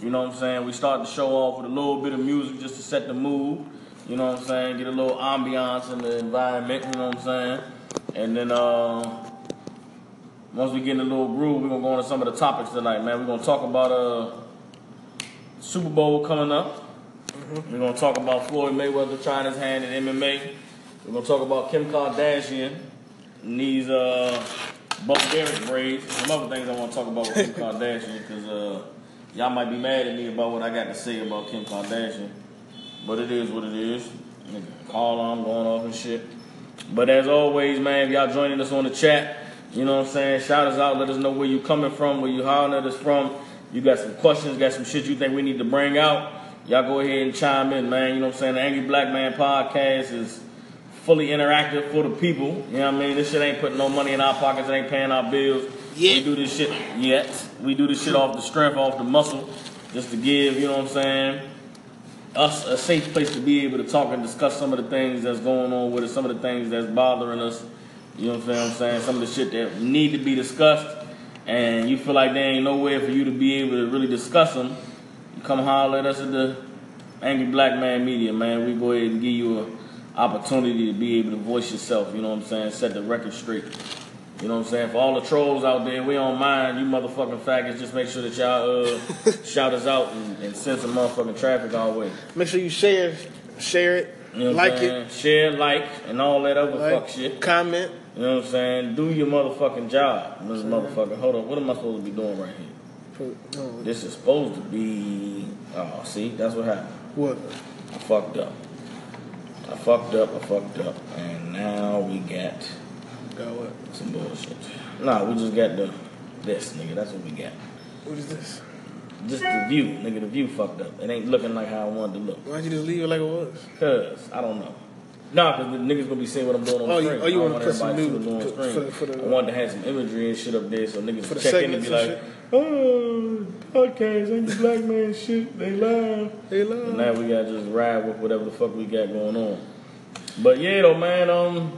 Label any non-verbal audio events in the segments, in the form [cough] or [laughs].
You know what I'm saying? We start the show off with a little bit of music just to set the mood. You know what I'm saying? Get a little ambiance in the environment. You know what I'm saying? And then uh, once we get in a little groove, we're gonna go into some of the topics tonight, man. We're gonna talk about uh Super Bowl coming up. We're gonna talk about Floyd Mayweather trying his hand in MMA. We're gonna talk about Kim Kardashian and these uh Derek braids. Some other things I want to talk about with Kim [laughs] Kardashian because uh y'all might be mad at me about what I got to say about Kim Kardashian, but it is what it is. Call on going off and shit. But as always, man, if y'all joining us on the chat, you know what I'm saying? Shout us out. Let us know where you coming from, where you hollering at us from. You got some questions, got some shit you think we need to bring out. Y'all go ahead and chime in, man. You know what I'm saying? The Angry Black Man podcast is fully interactive for the people. You know what I mean? This shit ain't putting no money in our pockets. It ain't paying our bills. We do this shit yet. We do this shit off the strength, off the muscle, just to give, you know what I'm saying? us a safe place to be able to talk and discuss some of the things that's going on with us, some of the things that's bothering us. You know what I'm saying? Some of the shit that need to be discussed, and you feel like there ain't nowhere for you to be able to really discuss them. You come holler at us at the Angry Black Man Media, man. We go ahead and give you an opportunity to be able to voice yourself. You know what I'm saying? Set the record straight. You know what I'm saying? For all the trolls out there, we don't mind you motherfucking faggots. Just make sure that y'all uh, [laughs] shout us out and, and send some motherfucking traffic our way. Make sure you share, share it, You know like I'm? Share, like, and all that other it, fuck shit. comment. You know what I'm saying? Do your motherfucking job, this motherfucker. Hold on, what am I supposed to be doing right here? No, This is supposed to be. Oh, see, that's what happened. What? I fucked up. I fucked up. I fucked up, and now we got Got what? Some bullshit. Nah, we just got the this nigga. That's what we got. What is this? Just the view, nigga. The view fucked up. It ain't looking like how I wanted to look. Why'd you just leave it like it was? Cause I don't know. Nah, cause the niggas gonna be seeing what I'm doing on Oh, the you- screen. oh, you wanna put some everybody to new- for- the for the- I wanted to have some imagery and shit up there so niggas check in and be like, and oh, podcast ain't the black man shit. They live. Hey, And now we gotta just ride with whatever the fuck we got going on. But yeah, though, man. Um,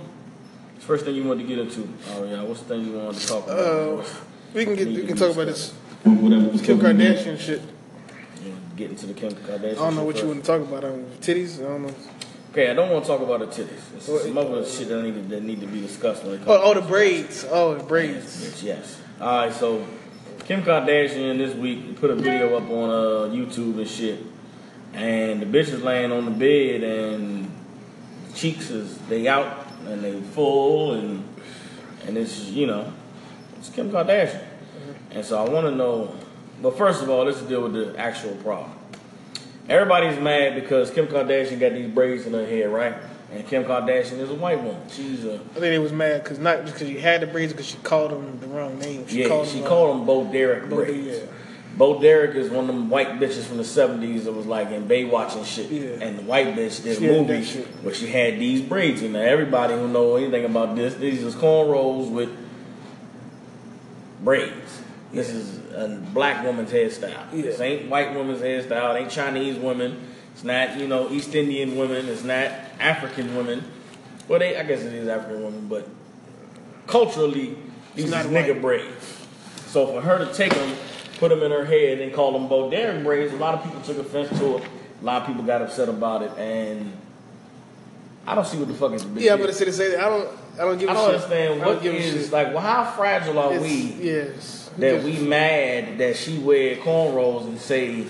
first thing you wanted to get into? Oh yeah, what's the thing you wanted to talk about? Uh, we can get we can talk about this Whatever. Kim Kardashian shit. Get into the Kim Kardashian. I don't know what you want to talk about. Um, titties. I don't know. Okay, I don't want to talk about the titties. It's What- some other shit that need to, that need to be discussed when it comes. Oh, oh, the braids. Oh, the braids. Yes, yes. All right, so Kim Kardashian this week put a video up on uh, YouTube and shit, and the bitch is laying on the bed and cheeks is they out and they full and and it's you know it's Kim Kardashian, and so I want to know. But first of all, let's deal with the actual problem. Everybody's mad because Kim Kardashian got these braids in her hair, right? And Kim Kardashian is a white woman. She's a I think they was mad because not just because you had the braids, because she called them the wrong name. She yeah, called she them, uh, called them Bo Derek Bo- braids. yeah. Bo Derek is one of them white bitches from the seventies that was like in Baywatch and shit. Yeah. And the white bitch did She a movie where she had these braids there. Everybody who know anything about this, these is cornrows with braids. This is a black woman's hairstyle. Yeah. This ain't white woman's hairstyle. It ain't Chinese women. It's not, you know, East Indian women. It's not African women. Well, they, I guess it is African women, but culturally, these is not nigga white. braids. So for her to take them, put them in her head, and call them Bo Derek braids, a lot of people took offense to it. A lot of people got upset about it, and I don't see what the fuck is the Yeah, but it's to say I don't. I don't give. I a don't shit. understand I don't is shit. like. Well, how fragile are It's- we Yes. that we mad that she wear cornrows and say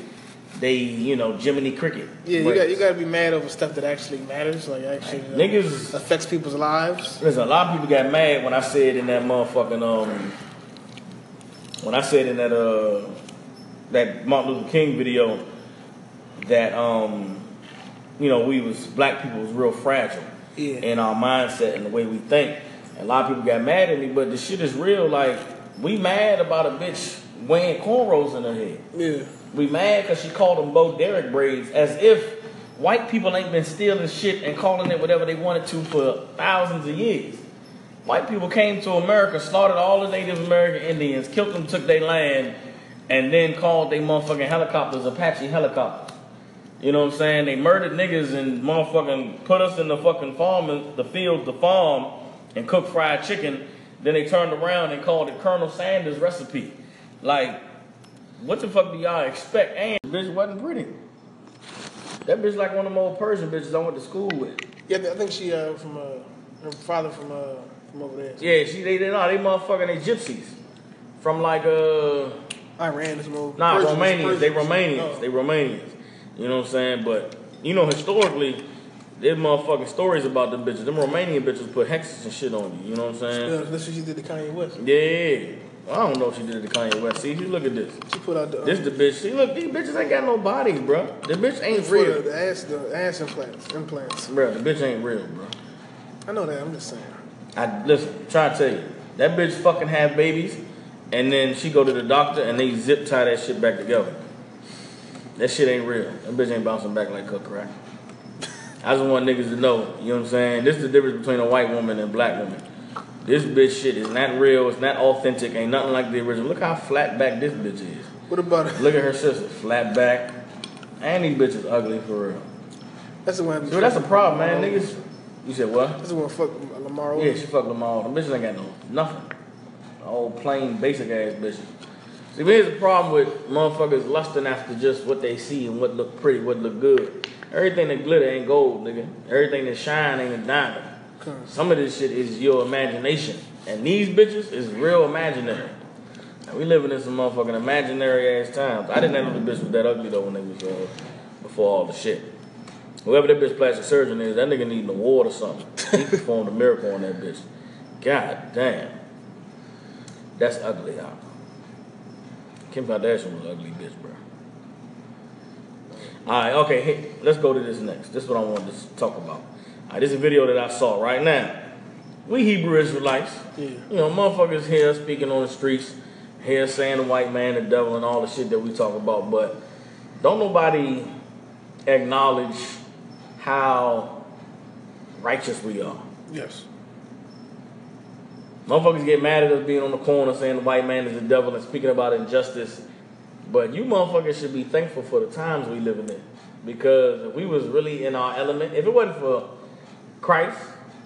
they, you know, Jiminy Cricket? Yeah, you got you got to be mad over stuff that actually matters, like actually uh, Niggas- affects people's lives. Listen, a lot of people got mad when I said in that motherfucking um when I said in that uh that Martin Luther King video that um you know we was black people was real fragile Yeah. in our mindset and the way we think. And a lot of people got mad at me, but the shit is real. Like we mad about a bitch wearing cornrows in her head. Yeah. We mad because she called them Bo Derek braids, as if white people ain't been stealing shit and calling it whatever they wanted to for thousands of years. White people came to America, slaughtered all the Native American Indians, killed them, took their land, and then called they motherfucking helicopters Apache helicopters. You know what I'm saying? They murdered niggas and motherfucking put us in the fucking farm, the fields, the farm, and cooked fried chicken. Then they turned around and called it Colonel Sanders recipe. Like, what the fuck do y'all expect? And bitch wasn't pretty. That bitch like one of them old Persian bitches I went to school with. Yeah, I think she uh, from uh, her father from uh, from over there. Yeah, she they they no, they motherfucking they gypsies. From like uh Iran is more. Nah, Persians, Romanians. They Romanians. Oh. They Romanians. You know what I'm saying? But you know, historically, there's motherfucking stories about them bitches. Them Romanian bitches put hexes and shit on you. You know what I'm saying? Yeah, that's what she did to Kanye West. Yeah. I don't know if she did it to Kanye West. See, you look at this. She put out the. uh, This the bitch. See, look, these bitches ain't got no bodies, bro. The bitch ain't real, the ass, the ass implants, implants. bro. The bitch ain't real, bro. I know that. I'm just saying. I listen. Try to tell you, that bitch fucking have babies, and then she go to the doctor and they zip tie that shit back together. That shit ain't real. That bitch ain't bouncing back like cook crack. [laughs] I just want niggas to know. You know what I'm saying? This is the difference between a white woman and a black woman. This bitch shit is not real. It's not authentic. Ain't nothing like the original. Look how flat back this bitch is. What about it? Look at her sister, flat back, and these bitches ugly for real. That's the one. So that's a problem, man. Oh. Niggas. You said what? That's the one. Fuck Lamar. Yeah, she fucked them all. Them bitches ain't got no nothing. All plain, basic ass bitches. See, but here's the problem with motherfuckers lusting after just what they see and what look pretty, what look good. Everything that glitter ain't gold, nigga. Everything that shine ain't a diamond. Some of this shit is your imagination. And these bitches is real imaginary. Now, we living in some motherfucking imaginary ass times. I didn't know the bitch was that ugly though when they was uh, before all the shit. Whoever that bitch plastic surgeon is, that nigga need an award or something. He [laughs] performed a miracle on that bitch. God damn. That's ugly, y'all. Kim Kardashian was an ugly bitch, bro. Alright, okay, hey, let's go to this next. This is what I wanted to talk about. Alright, this is a video that I saw right now. We Hebrew Israelites. Yeah. You know, motherfuckers here speaking on the streets, here saying the white man, the devil, and all the shit that we talk about, but don't nobody acknowledge how righteous we are. Yes. Motherfuckers get mad at us being on the corner saying the white man is the devil and speaking about injustice. But you motherfuckers should be thankful for the times we living in. Because if we was really in our element, if it wasn't for Christ,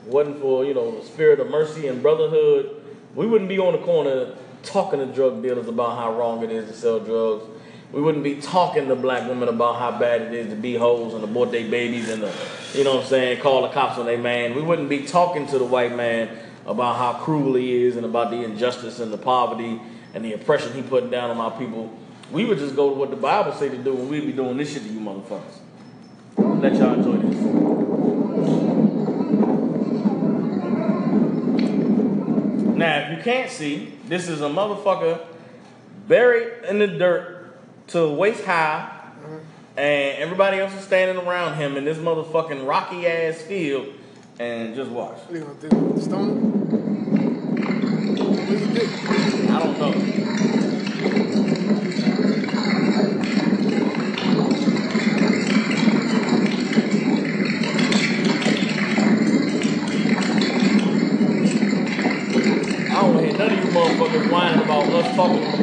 wasn't for, you know, the spirit of mercy and brotherhood, we wouldn't be on the corner talking to drug dealers about how wrong it is to sell drugs. We wouldn't be talking to black women about how bad it is to be hoes and abort their babies and, the, you know what I'm saying, call the cops on their man. We wouldn't be talking to the white man about how cruel he is and about the injustice and the poverty and the oppression he putting down on our people. We would just go to what the Bible say to do and we'd be doing this shit to you motherfuckers. Let y'all enjoy this. Now, if you can't see, this is a motherfucker buried in the dirt to waist high, and everybody else is standing around him in this motherfucking rocky ass field, and just watch. What are you gonna do? Stone? What do you do? I don't know. I don't hear none of you motherfuckers whining about us talking in the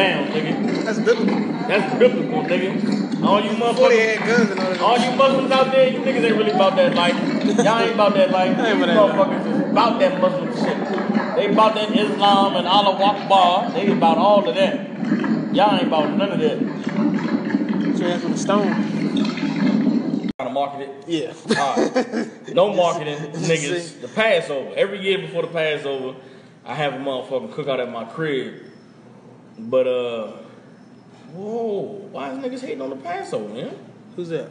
down, nigga. That's biblical. That's biblical, nigga. All you motherfuckers. had guns and all that. All you Muslims out there, you niggas ain't really about that life. Y'all ain't about that life. [laughs] You motherfuckers is about that Muslim shit. They about that Islam and Allah Akbar. They about all of that. Y'all ain't about none of that. So that's on the stone. Trying to market it. Yeah. Alright. No [laughs] marketing, [laughs] niggas. The Passover. Every year before the Passover, I have a motherfucking cookout at my crib. But uh whoa, why is niggas hating on the Passover, man? Who's that?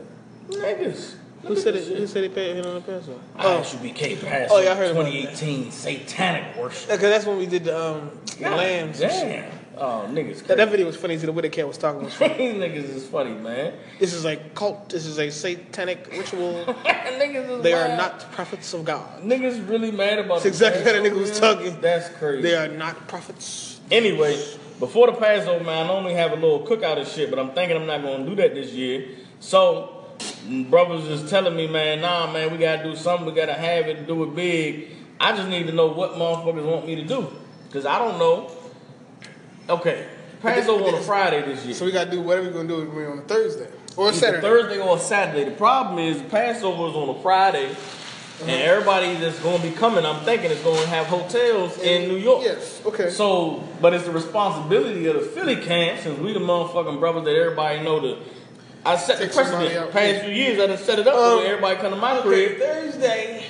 Niggas. Who said it? Who said he paid on the pencil? Oh, ISUPK Passover Oh, yeah, I heard about that. 2018 satanic worship. Because that's when we did the um the lambs. Damn. Oh, niggas. That, that video was funny too. The way the cat was talking was [laughs] These funny. niggas is funny, man. this is like cult. This is a satanic ritual. [laughs] niggas They are not prophets of God. Niggas really mad about That's exactly how that nigga was talking. That's crazy. They are not prophets. Anyway, before the Passover, man, I normally have a little cookout and shit, but I'm thinking I'm not gonna do that this year. So, brothers is telling me, man, nah, man, we gotta do something. We gotta have it, do it big. I just need to know what motherfuckers want me to do, cause I don't know. Okay, Passover on a Friday this year. So we gotta do whatever we're gonna do we're on a Thursday or a Saturday. Thursday or Saturday. The problem is Passover is on a Friday, and everybody that's going to be coming, I'm thinking, is going to have hotels in mm, New York. Yes. Okay. So, but it's the responsibility of the Philly camp, since we the motherfucking brothers that everybody know the. I set the Take somebody precedent. Past few years, I done set it up Um, where everybody come to my Okay, crib, Thursday.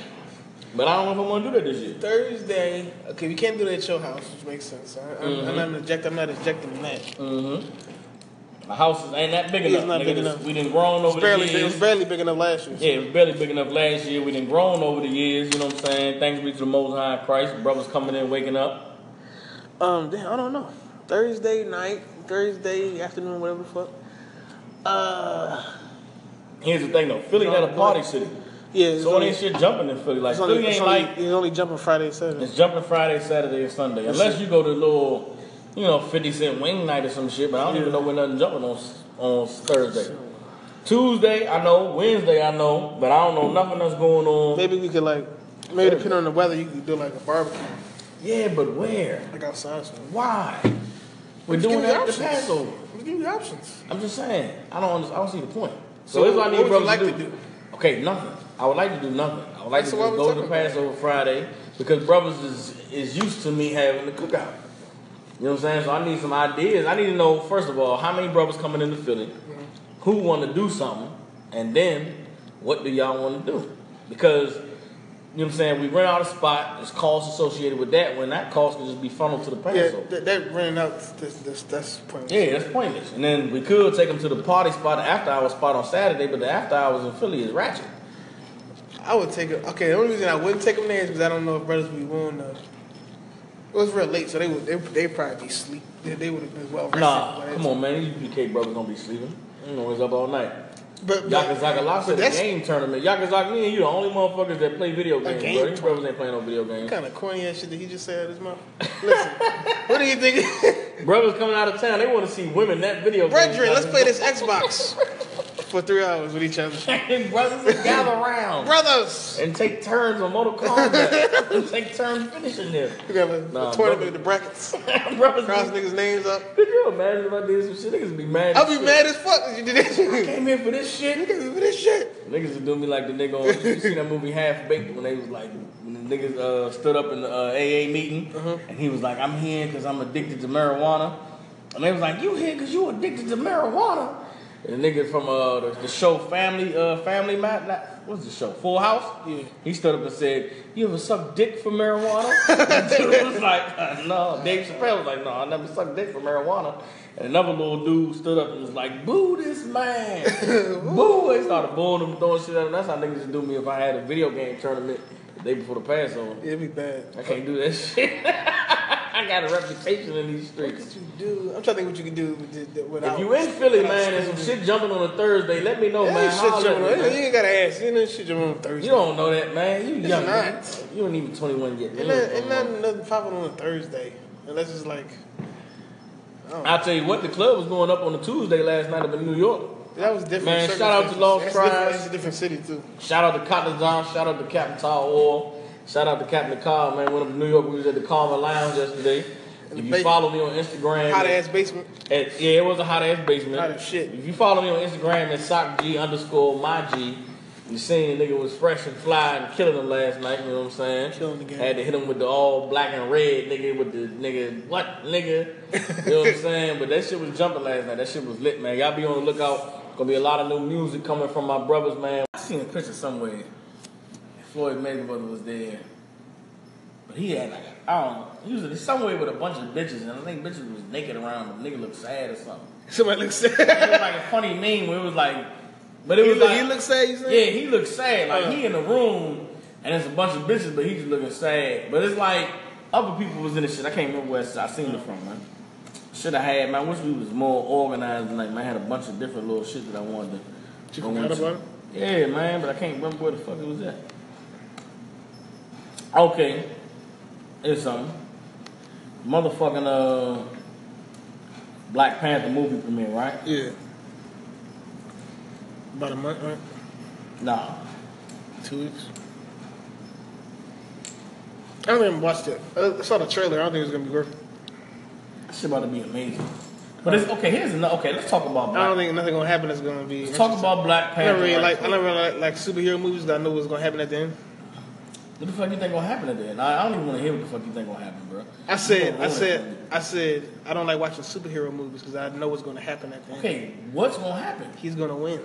but I don't know if I'm going to do that this year. Thursday. Okay, we can't do that at your house, which makes sense. I, I'm, I'm mm-hmm. not rejecting. I'm not rejecting that. Mm-hmm. My house is, ain't that big It's enough. not nigga. big It's- enough. We done grown over It's barely. the It years. was barely big enough last year. Yeah, it was barely big enough last year. We done grown over the years, you know what I'm saying? Thanks be to the Most High Christ. Brothers coming in, waking up. Um, damn, I don't know. Thursday night, Thursday afternoon, whatever the fuck. Uh, Here's the thing though, Philly not a party city. yeah. So it only, ain't shit jumping in Philly. Like it's only, Philly it's ain't only, like it's only jumping Friday Saturday. it's jumping Friday, Saturday, and Sunday. Unless you go to little, you know, 50 cent wing night or some shit, but I don't even know when nothing jumping on on Thursday. Tuesday, I know. Wednesday, I know. But I don't know nothing that's going on. Maybe we could like, maybe depending on the weather, you could do like a barbecue, Yeah, but where? like outside. So. Why? We're Just doing that at the options. Passover. Let's give you options. I'm just saying. I don't. I don't see the point. So So, here's what I what need would you brothers like to to do. do? Okay, nothing. I would like to do nothing. I would like So to just go to Passover Friday because brothers is is used to me having the cookout. You know what I'm saying? So I need some ideas. I need to know first of all how many brothers coming into Philly, Mm-hmm. who want to do something, and then what do y'all want to do? Because you know what I'm saying? We rent out a spot. There's costs associated with that. When that cost can just be funneled to the Yeah, Passover. that, that renting out. That's, that's, that's pointless. Yeah, that's pointless. And then we could take them to the party spot, the after hours spot on Saturday, but the after hours in Philly is ratchet. I would take it. Okay, the only reason I wouldn't take them there is because I don't know if brothers would be willing to. It was real late, so they would they they probably be sleep. They, they would have been well rested. Nah, come on, man. These BK brothers don't be sleeping. You know, it's up all night. But, Yakazaka Lock but said a that's game tournament. Yakazaka, me and you the only motherfuckers that play video games, game bro. These brothers ain't playing no video games. What kind of corny ass shit that he just said out of his mouth. Listen, [laughs] what do you think, Brothers coming out of town, they want to see women that video. Brethren? Let's play this Xbox [laughs] for three hours with each other. [laughs] and brothers gather around Brothers, and take turns on Mortal Kombat [laughs] take turns finishing them. we got a, Nah, a tournament with the brackets. [laughs] brothers, Cross niggas' names up. could you imagine if I did some shit? Niggas be mad. I'll be shit. mad as fuck if you did that shit. Came here for this shit. Niggas for this shit. Niggas would do me like the nigga on. You seen that movie Half Baked when they was like when the niggas uh, stood up in the uh, AA meeting and he was like, "I'm here because I'm addicted to marijuana," and they was like, "You here because you addicted to marijuana?" And the nigga from uh, the, the show Family uh, Family Map, not, what's the show? Full House. Yeah. He stood up and said, "You ever suck dick for marijuana?" [laughs] the dude was like, uh, "No." Dave Chappelle was like, "No, I never sucked dick for marijuana." And another little dude stood up and was like, "Boo this man!" [laughs] Boo! They started booing him, throwing shit at him. That's how niggas would do me if I had a video game tournament the day before the Passover. It'd be bad. I can't do that [laughs] shit. I got a reputation in these streets. What you do? I'm trying to think what you can do with the- without. If you in Philly, man, and some shit jumping on a Thursday, let me know, Yeah, man. shit jumping on. man. You ain't gotta ask. You know, shit jumping on Thursday. You don't know that, man. You young, man. not. You ain't even 21 yet. Ain't don't not, know. ain't not nothing popping on a Thursday unless it's like. I'll tell you what, the club was going up on a Tuesday last night up in New York. That was different. Man, shout out to. Lost Tribes. That's a different city too. Shout out to Cotton John. Shout out to Captain Tall Oil. Shout out to Captain Carl, man. Went up to New York. We was at the Carver Lounge yesterday. If you follow me on Instagram, Hot ass basement. At, yeah, it was a hot ass basement. Hot as shit. If you follow me on Instagram at sock G underscore my G, you seen the nigga was fresh and fly and killing them last night. You know what I'm saying? Killing the game. Had to hit him with the all black and red nigga with the nigga what nigga. you know what I'm [laughs] saying? But that shit was jumping last night. That shit was lit, man. Y'all be on the lookout. Gonna be a lot of new music coming from my brothers, man. I seen a picture somewhere. Floyd Mayweather was there. But he had like, a, I don't know, he was in somewhere with a bunch of bitches, and I think bitches was naked around. The nigga looked sad or something. Somebody looks sad. It was like a funny meme where it was like, but it he, was look, like, he looks sad. You yeah, he looked sad. Like Uh. he in the room, and there's a bunch of bitches, but he just looking sad. But it's like other people was in the shit. I can't remember where I seen it from, man. Should have had, man. I wish we was more organized. and Like, man, I had a bunch of different little shit that I wanted to. You go forgot about it? Yeah, man, but I can't remember where the fuck it was at. Okay, it's something. Motherfucking uh, Black Panther movie premiere, right? Yeah. About a month, right? Nah. Two weeks. I haven't even watched it. I saw the trailer. I don't think it's gonna be worth it. Shit about to be amazing. But it's okay. Here's another. Okay, let's talk about Black I don't think nothing gonna happen that's gonna be. Let's talk about Black Panther. I never really like. I never really like, like superhero movies that I know what's gonna happen at the end. What the fuck you think gonna happen at the end? I I don't even want to hear what the fuck you think gonna happen, bro. I said. I said. I said. I don't like watching superhero movies because I know what's gonna happen at the end. Okay, what's gonna happen? He's gonna win.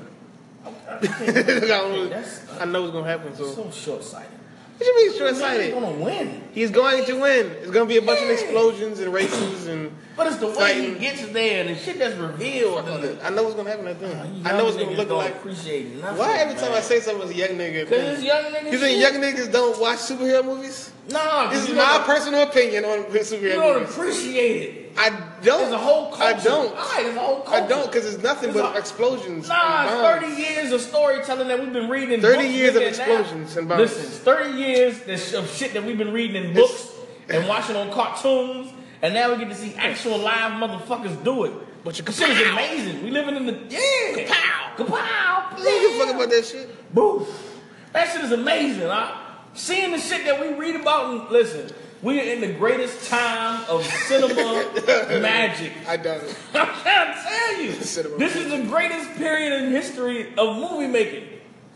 Okay, I, okay, [laughs] that's I know what's gonna happen. So. so short-sighted. What you mean He's short-sighted? gonna win. He's going to win. It's gonna be a bunch of explosions and races and. But it's the way Fighting. he gets there and the shit that's revealed. I know what's gonna happen at the end. I know it's young gonna look like. appreciate nothing. Why every time man. I say something, it's a young nigga? Cause it's young niggas. You think young niggas don't watch superhero movies? Nah, 'cause This is my personal opinion on superhero. Movies. You don't movies. appreciate it. I don't. There's a whole culture. I don't. Right, there's a whole culture. I don't because it's nothing There's but a- explosions. Nah, and it's bombs. 30 years of storytelling that we've been reading 30 years of nigga, now- explosions and bombs. Listen, 30 years of shit that we've been reading in books and watching on cartoons, and now we get to see actual live motherfuckers do it. But you This shit is amazing. We living in the yeah. Kapow! Kapow! You don't give a fuck about that shit. Boof. That shit is amazing, huh? Seeing the shit that we read about and listen, we are in the greatest time of cinema [laughs] magic. I doubt it. [laughs] I'm trying to tell you. Cinema This is the greatest period in history of movie making.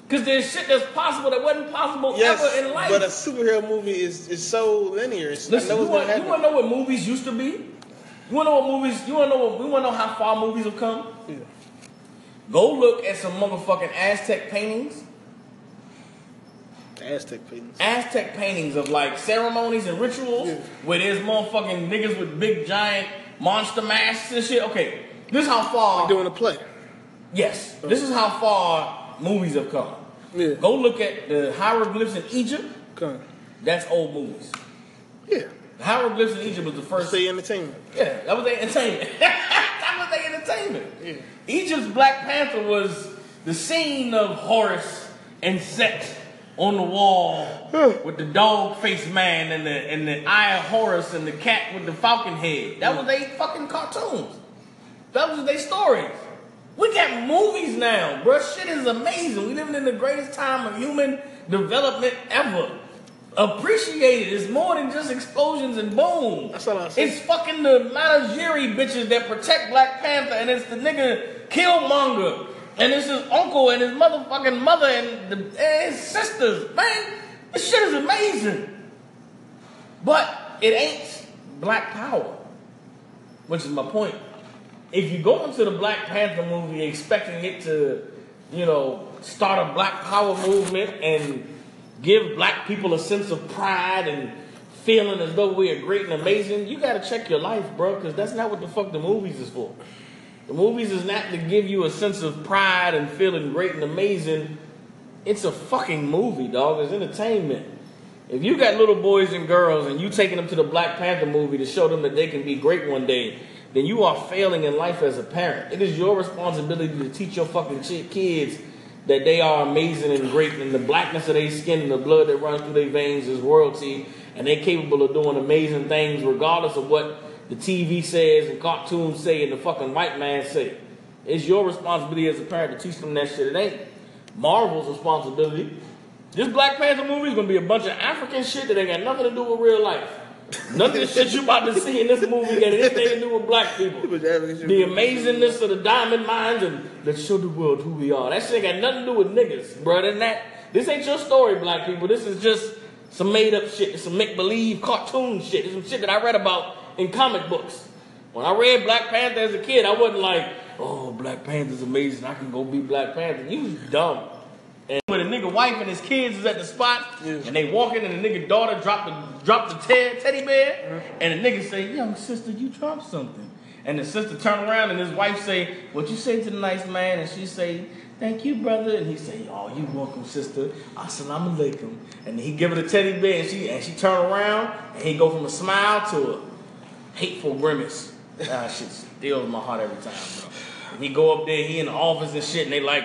Because there's shit that's possible that wasn't possible Yes, ever in life. but a superhero movie is, is so linear. It's, Listen, you want, you want to know what movies used to be? You want to know what movies? You want to know? What, we want to know how far movies have come? Yeah. Go look at some motherfucking Aztec paintings. Aztec paintings. Aztec paintings of like ceremonies and rituals Yeah. where there's motherfucking niggas with big giant monster masks and shit. Okay, this is how far. Doing a play. Yes, this is how far movies have come. Yeah. Go look at the hieroglyphs in Egypt. Come. That's old movies. Yeah. The hieroglyphs in Egypt was the first. Say entertainment. Yeah, that was their entertainment. [laughs] that was their entertainment. Yeah. Egypt's Black Panther was the scene of Horus and Set on the wall with the dog faced man and the and the eye of Horus and the cat with the falcon head. That was they fucking cartoons. That was their stories. We got movies now, bro. Shit is amazing. We living in the greatest time of human development ever. Appreciate it. It's more than just explosions and boom. That's all I say. It's fucking the Manageri bitches that protect Black Panther, and it's the nigga Killmonger, and it's his uncle and his motherfucking mother and, the, and his sisters. Man, this shit is amazing. But it ain't Black Power, which is my point. If you go into the Black Panther movie expecting it to, you know, start a Black Power movement and give black people a sense of pride and feeling as though we are great and amazing, you gotta check your life, bro, because that's not what the fuck the movies is for. The movies is not to give you a sense of pride and feeling great and amazing. It's a fucking movie, dog. It's entertainment. If you got little boys and girls and you taking them to the Black Panther movie to show them that they can be great one day, then you are failing in life as a parent. It is your responsibility to teach your fucking kids that they are amazing and great, and the blackness of their skin and the blood that runs through their veins is royalty, and they're capable of doing amazing things regardless of what the TV says and cartoons say and the fucking white man say. It's your responsibility as a parent to teach them that shit. It ain't Marvel's responsibility. This Black Panther movie is gonna be a bunch of African shit that ain't got nothing to do with real life. None of the shit you about to see in this movie got anything to do with black people. The amazingness of the diamond mines and let's show the world who we are. That shit ain't got nothing to do with niggas, bro. Than that, this ain't your story, black people. This is just some made up shit. It's some make believe cartoon shit. It's some shit that I read about in comic books. When I read Black Panther as a kid, I wasn't like, oh, Black Panther's amazing. I can go be Black Panther. You was dumb. And when a nigga wife and his kids is at the spot, Yeah. and they walking, and the nigga daughter dropped the dropped the te- teddy bear, mm-hmm. and the nigga say, "Young sister, you dropped something." And the sister turn around, and his wife say, "What you say to the nice man?" And she say, "Thank you, brother." And he say, "Oh, you welcome, sister. Assalamu alaikum." And he give her the teddy bear, and she and she turn around, and he go from a smile to a hateful grimace. That shit steals my heart every time, bro. He go up there, he in the office and shit, and they like,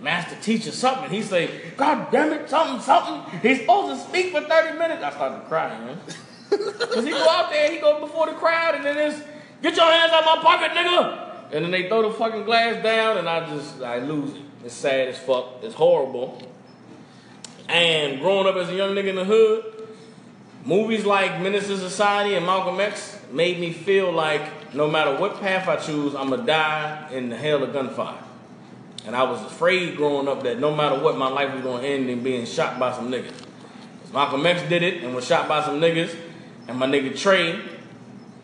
master teacher something. He say, God damn it, something, something. He's supposed to speak for 30 minutes. I started crying, man. [laughs] Cause he go out there, he go before the crowd, and then it's, get your hands out my pocket, nigga. And then they throw the fucking glass down, and I just, I lose it. It's sad as fuck. It's horrible. And growing up as a young nigga in the hood, Movies like Menace to Society and Malcolm X made me feel like no matter what path I choose, I'm gonna die in the hell of gunfire. And I was afraid growing up that no matter what, my life was gonna end in being shot by some niggas. Malcolm X did it and was shot by some niggas, and my nigga Trey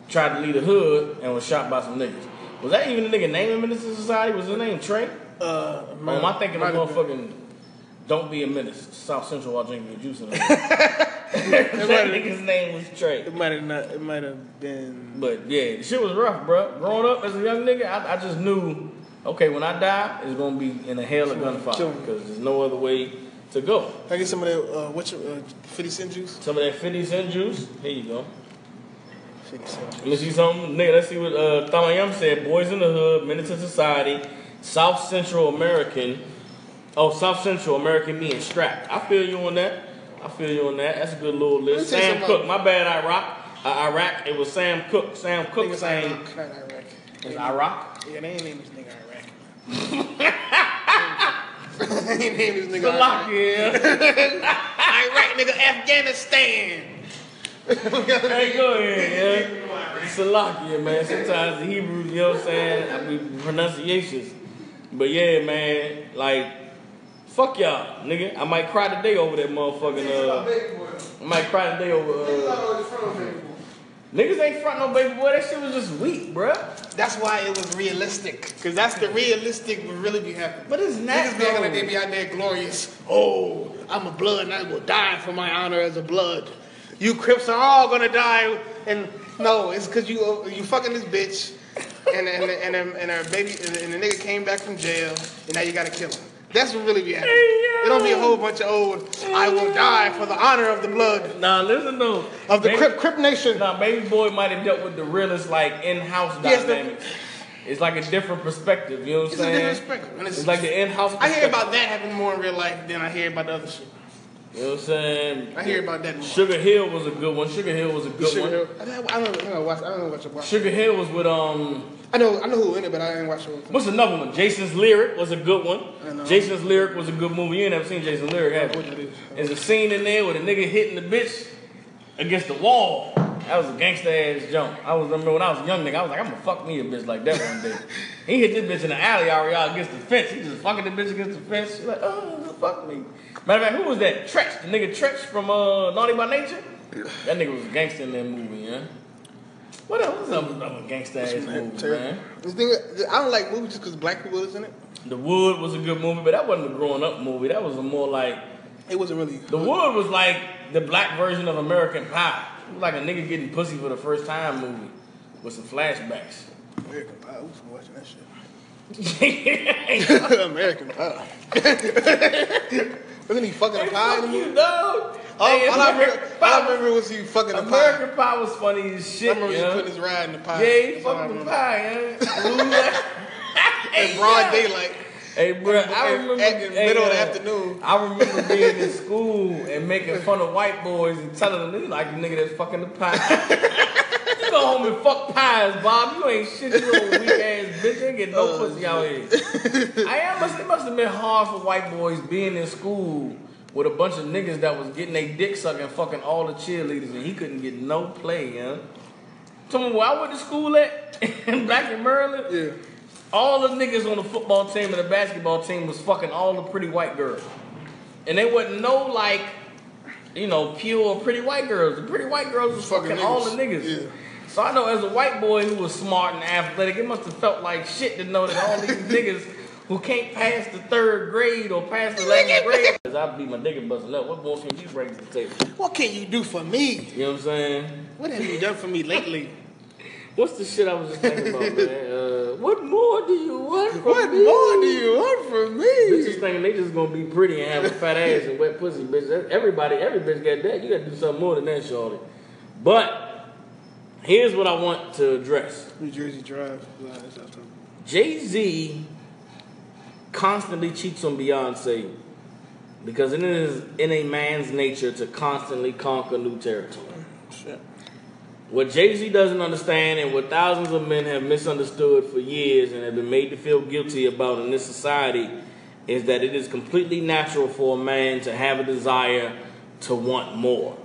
tried to lead the hood and was shot by some niggas. Was that even a nigga name in Menace to Society? Was his name Trey? Uh, Or am I thinking of might motherfucking Don't Be a Menace, South Central while drinking your juice? in the [laughs] that nigga's name was Trey. It might have not. It might have been. But yeah, the shit was rough, bro. Growing up as a young nigga, I, I just knew, okay, when I die, it's gonna be in a hell of gunfire because there's no other way to go. Can I get some of that? Uh, what's your uh, 50 cent juice? Some of that 50 cent juice. Here you go. Let me see something. Nigga, let's see what uh, Tamayam said. Boys in the Hood, Menace to Society, South Central American. Oh, South Central American me and Strapped. I feel you on that. I feel you on that. That's a good little list. Let me tell you Sam Cook. My bad, Iraq. Uh, Iraq. It was Sam Cook. Sam Cook saying. Iraq, not Iraq. It's Iraq? Yeah, they ain't name this nigga Iraq. [laughs] they ain't name this nigga Iraq. Salakia. [laughs] Iraq, nigga, Afghanistan. [laughs] hey, go ahead, yeah. Salakia, man. Sometimes the Hebrews, you know what I'm saying? I mean, pronunciations. But yeah, man, like, fuck y'all, nigga. I might cry today over that motherfucking, uh, I might cry today over, uh, niggas ain't front no baby boy. That shit was just weak, bruh. That's why it was realistic. Cause that's the realistic would really be happening. But it's not, Niggas be acting like though. be out there glorious. Oh, I'm a blood and I will die for my honor as a blood. You Crips are all gonna die. And no, it's cause you you fucking this bitch. And and and and, and her baby and, and the nigga came back from jail and now you gotta kill him. That's what really be happening. It don't be a whole bunch of old I will die for the honor of the blood Nah, listen though. of the Baby- Crip Crip Nation. Nah, baby boy might have dealt with the realest, like, in-house Yes, the- It's like a different perspective, you know what I'm It's a saying? different spectrum. And It's like the in-house I hear about that happening more in real life than I hear about the other shit. You know what I'm saying? I hear about that more. Sugar Hill was a good one. Sugar Hill was a good Sugar one. Hill. I don't, I don't know. I don't know what you watch. Sugar Hill was with um. I know, I know who in it, but I didn't watch it. What's another one? Jason's Lyric was a good one. Jason's Lyric was a good movie. You ain't never seen Jason's Lyric, have you? There's a scene in there where a nigga hitting the bitch against the wall. That was a gangster ass jump. I was remember when I was a young nigga, I was like, I'm gonna fuck me a bitch like that one day. [laughs] he hit this bitch in the alley already against the fence. He just fucking the bitch against the fence. She's like, oh, fuck me. Matter of fact, who was that? Treach, the nigga Treach from uh, Naughty by Nature. That nigga was a gangster in that movie, yeah. What else was up a gangsta ass movie, man? This thing, I don't like movies just because black people is in it. The Wood was a good movie, but that wasn't a growing up movie. That was a more like It wasn't really. The Wood was like the black version of American Pie. It was like a nigga getting pussy for the first time movie with some flashbacks. American Pie. Was watching that shit. [laughs] [laughs] American Pie. [laughs] Wasn't he fucking a pie in the movie? you, dog. All, Hey, all I, American remember, all I remember was he fucking a pie. American Pie was funny as shit. I shit. remember yeah. putting his ride in the pie. Yeah, he That's all I fucking the pie, yeah. [laughs] In broad daylight. Hey, bro, I remember at the hey, middle of the uh, afternoon. I remember being in [laughs] school and making fun of white boys and telling them, "You like the nigga that's fucking the pie." [laughs] you go home and fuck pies, Bob. You ain't shit, you little weak ass bitch. You ain't get no pussy out here. I am. Must, it must have been hard for white boys being in school with a bunch of niggas that was getting their dick sucked and fucking all the cheerleaders, and he couldn't get no play, yeah. Tell me where I went to school at, back [laughs] in Maryland. Yeah. All the niggas on the football team and the basketball team was fucking all the pretty white girls. And they wasn't no like, you know, pure pretty white girls. The pretty white girls was fucking, Fucking all the niggas. niggas. Yeah. So I know as a white boy who was smart and athletic, it must have felt like shit to know that all these [laughs] niggas who can't pass the third grade or pass the 11th grade. Cause I be my nigga busting up. What more can you bring to the table? What can you do for me? You know what I'm saying? What have you done for me lately? [laughs] What's the shit I was just thinking about, man? Uh, what more do you want from What me? more do you want from me? Bitches me? thinking they just gonna be pretty and have a fat ass and wet pussy, bitch. Everybody, every bitch got that. You gotta do something more than that, shorty. But here's what I want to address. New Jersey Drive. Nah, that's not something. Jay Z constantly cheats on Beyonce because it is in a man's nature to constantly conquer new territory. Shit. What Jay Z doesn't understand, and what thousands of men have misunderstood for years and have been made to feel guilty about in this society, is that it is completely natural for a man to have a desire to want more.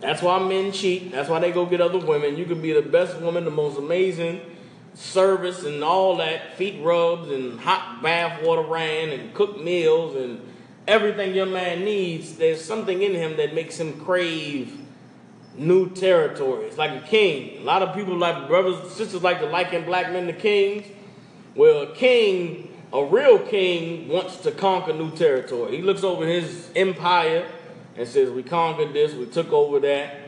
That's why men cheat. That's why they go get other women. You could be the best woman, the most amazing service, and all that feet rubs and hot bath water ran and cooked meals and everything your man needs. There's something in him that makes him crave new territory. It's like a king. A lot of people like brothers sisters like to liken black men to kings. Well, a king, a real king, wants to conquer new territory. He looks over his empire and says, We conquered this, we took over that,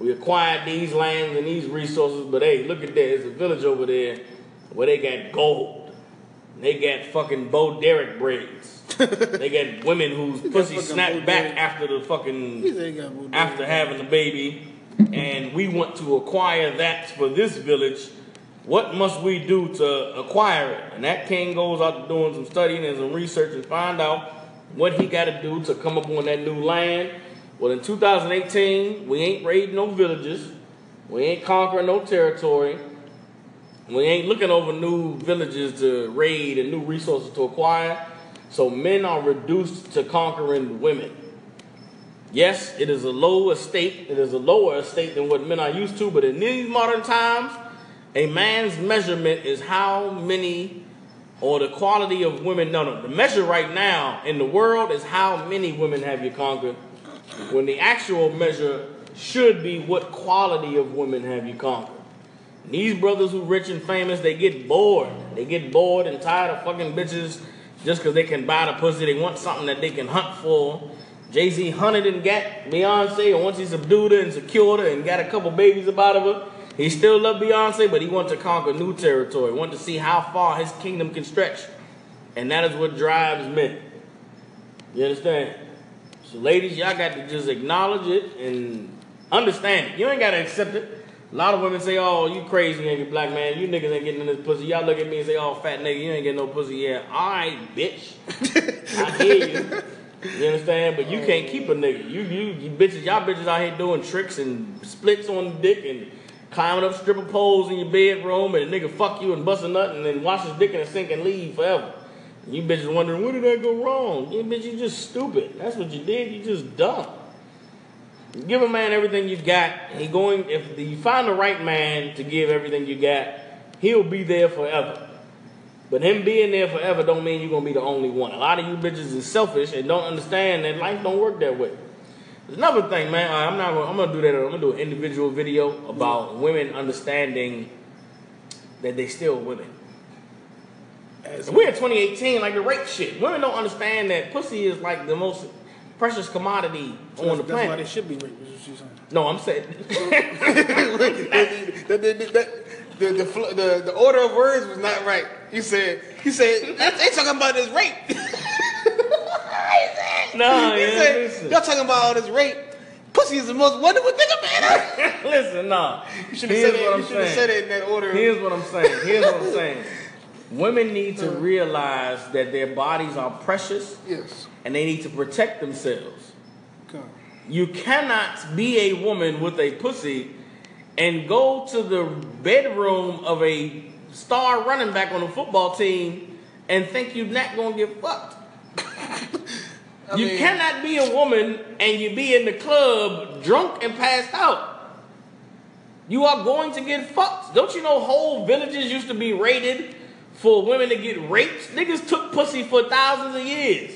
we acquired these lands and these resources, but hey, look at that. There's a village over there where they got gold. They got fucking Bo Derek braids. [laughs] they got women whose pussy snapped back after the fucking He said he got Bo Derek. after having the baby, and we want to acquire that for this village, what must we do to acquire it? And that king goes out doing some studying and some research and find out what he got to do to come up on that new land. Well, in 2018, we ain't raiding no villages, we ain't conquering no territory, we ain't looking over new villages to raid and new resources to acquire. So men are reduced to conquering women. Yes, it is a low estate. It is a lower estate than what men are used to. But in these modern times, a man's measurement is how many or the quality of women. No, no. The measure right now in the world is how many women have you conquered. When the actual measure should be what quality of women have you conquered. These brothers who rich and famous, they get bored. They get bored and tired of fucking bitches just because they can buy the pussy. They want something that they can hunt for. Jay Z hunted and got Beyonce, and once he subdued her and secured her and got a couple babies out of her, he still loved Beyonce, but he wanted to conquer new territory, wanted to see how far his kingdom can stretch. And that is what drives men. You understand? So, ladies, y'all got to just acknowledge it and understand it. You ain't got to accept it. A lot of women say, oh, you crazy you black man. You niggas ain't getting in this pussy. Y'all look at me and say, oh, fat nigga, you ain't getting no pussy. Yeah, all right, bitch. I hear you. You understand? But you can't keep a nigga. You, you, you bitches, y'all bitches out here doing tricks and splits on the dick and climbing up stripper poles in your bedroom and a nigga fuck you and bust a nut and then wash his dick in the sink and leave forever. You bitches wondering, where did that go wrong? You bitch, you just stupid. That's what you did. You just dumb. You give a man everything you got. He going if you find the right man to give everything you got, he'll be there forever. But him being there forever don't mean you're gonna be the only one. A lot of you bitches is selfish and don't understand that life don't work that way. Another thing, man. I'm not. Gonna, I'm gonna do that. I'm gonna do an individual video about women understanding that they still women. We're in 2018, like the rape shit. Women don't understand that pussy is like the most precious commodity on the planet. that's why they should be raped. Is what she's saying. No, I'm saying [laughs] [laughs] the, the, the, the, the, the, the, order of words was not right. You said, you said, they talking about this rape. [laughs] no, You yeah, said, y'all talking about all this rape. Pussy is the most wonderful thing about it. listen, no. You should have said it. You I'm should have said it in that order. Here's what I'm saying. Here's what I'm saying. Women need to realize that their bodies are precious yes. and they need to protect themselves. Come. You cannot be a woman with a pussy and go to the bedroom of a star running back on a football team and think you're not gonna get fucked. [laughs] I you mean- cannot be a woman and you be in the club drunk and passed out. You are going to get fucked. Don't you know whole villages used to be raided for women to get raped? Niggas took pussy for thousands of years.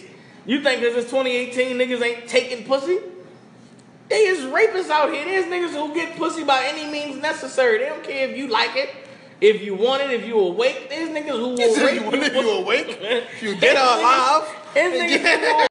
You think because it's 2018 niggas ain't taking pussy? They is rapists out here. There's niggas who get pussy by any means necessary. They don't care if you like it, if you want it, if you awake. There's niggas who will rape you, you. if you awake, if [laughs] you or alive. There's [laughs] niggas